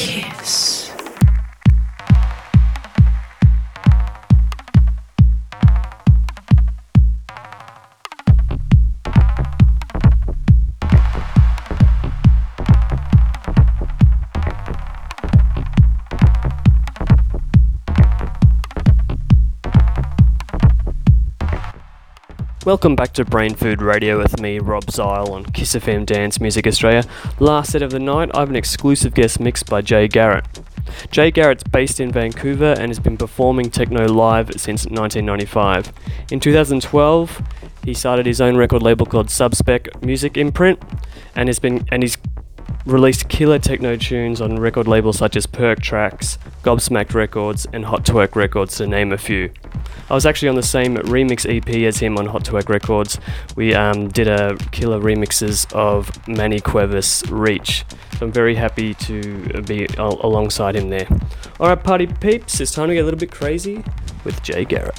kiss. Welcome back to Brain Food Radio with me, Rob Zile, on Kiss FM Dance Music Australia. Last set of the night, I have an exclusive guest mix by Jay Garrett. Jay Garrett's based in Vancouver and has been performing techno live since 1995. In 2012, he started his own record label called Subspec Music Imprint, and has been and he's released killer techno tunes on record labels such as Perc Trax, Gobsmacked Records, and Hot Twerk Records, to name a few. I was actually on the same remix EP as him on Hot Twerk Records. We um, did a killer remixes of Manny Cuevas Reach. So I'm very happy to be al- alongside him there. Alright, party peeps, it's time to get a little bit crazy with Jay Garrett.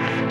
We'll.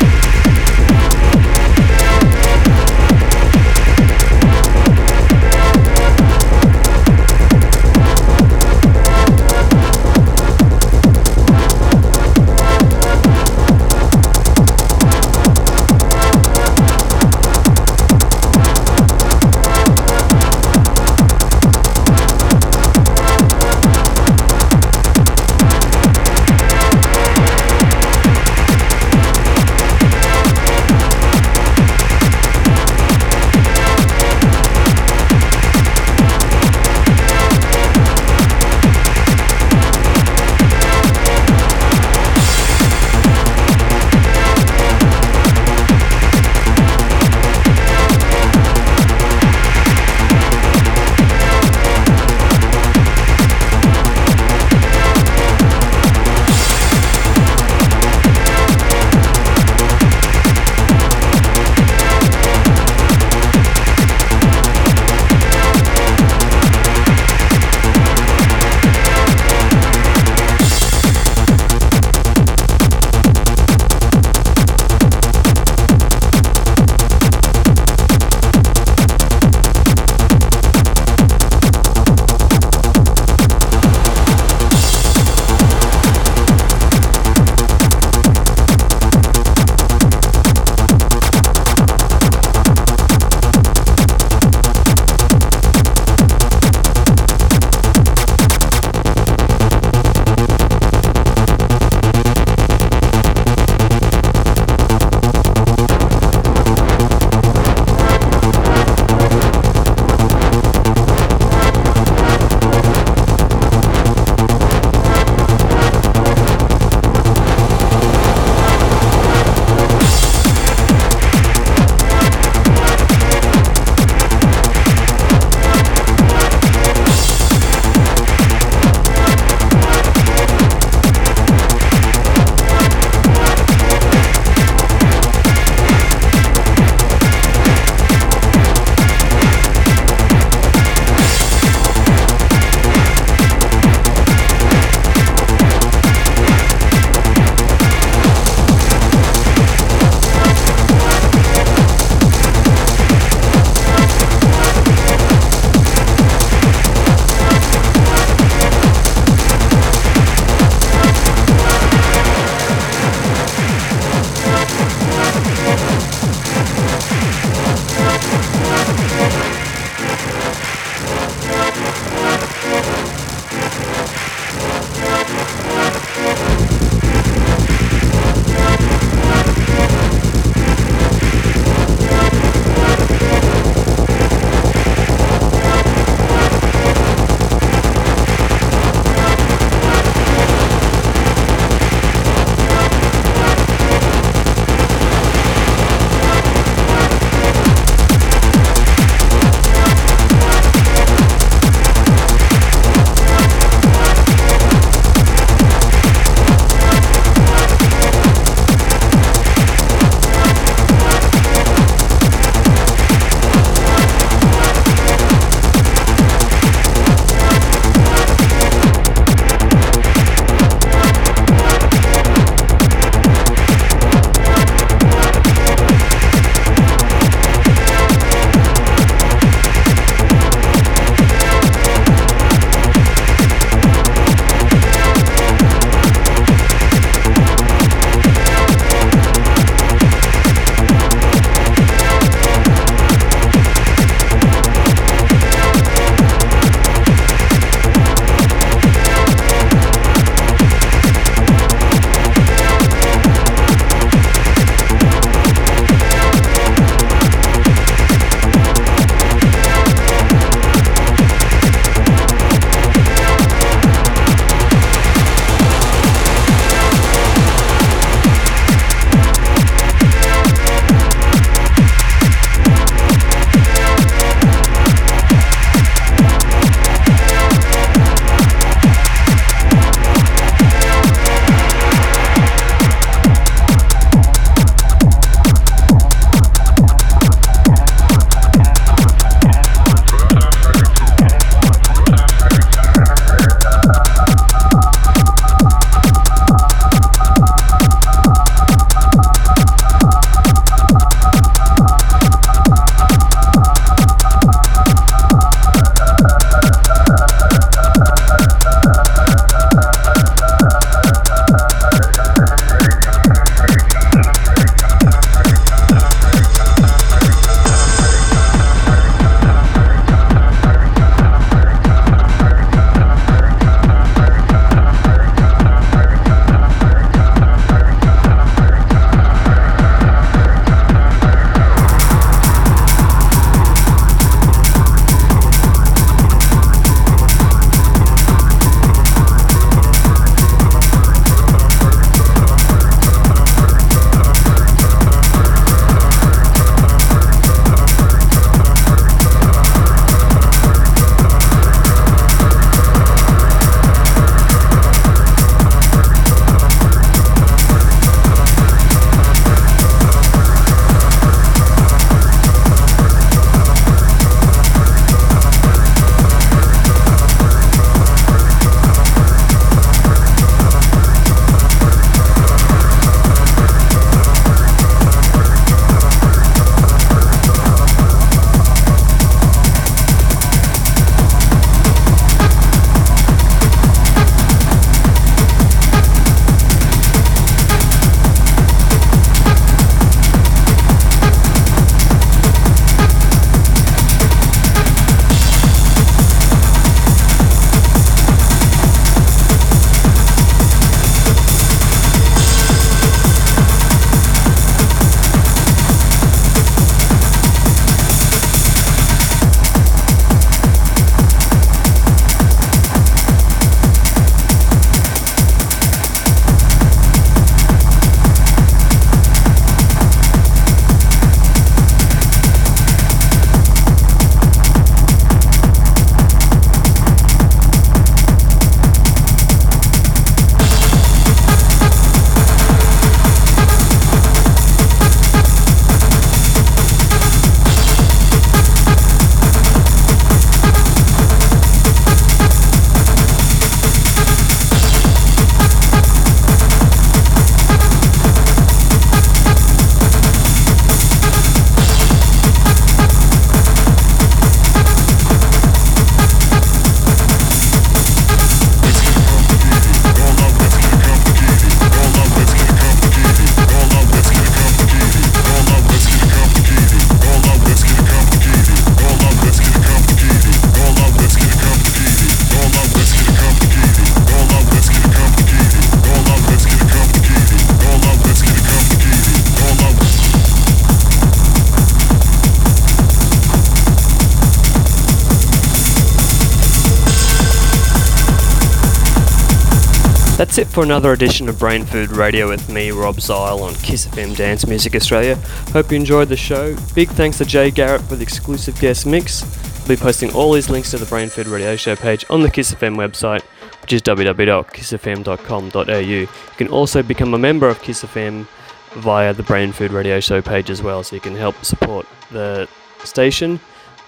It for another edition of Brain Food Radio with me, Rob Zile, on Kiss FM Dance Music Australia. Hope you enjoyed the show. Big thanks to Jay Garrett for the exclusive guest mix. I'll be posting all these links to the Brain Food Radio Show page on the Kiss FM website, which is www.kissfm.com.au. You can also become a member of Kiss FM via the Brain Food Radio Show page as well, so you can help support the station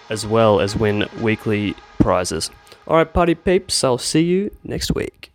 as well as win weekly prizes. Alright, party peeps, I'll see you next week.